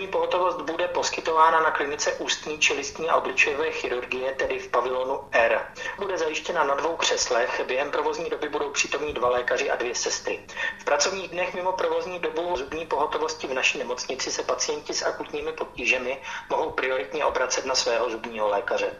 Zubní pohotovost bude poskytována na klinice ústní, čelistní a obličejové chirurgie, tedy v pavilonu R. Bude zajištěna na dvou křeslech, během provozní doby budou přítomní dva lékaři a dvě sestry. V pracovních dnech mimo provozní dobu zubní pohotovosti v naší nemocnici se pacienti s akutními potížemi mohou prioritně obracet na svého zubního lékaře.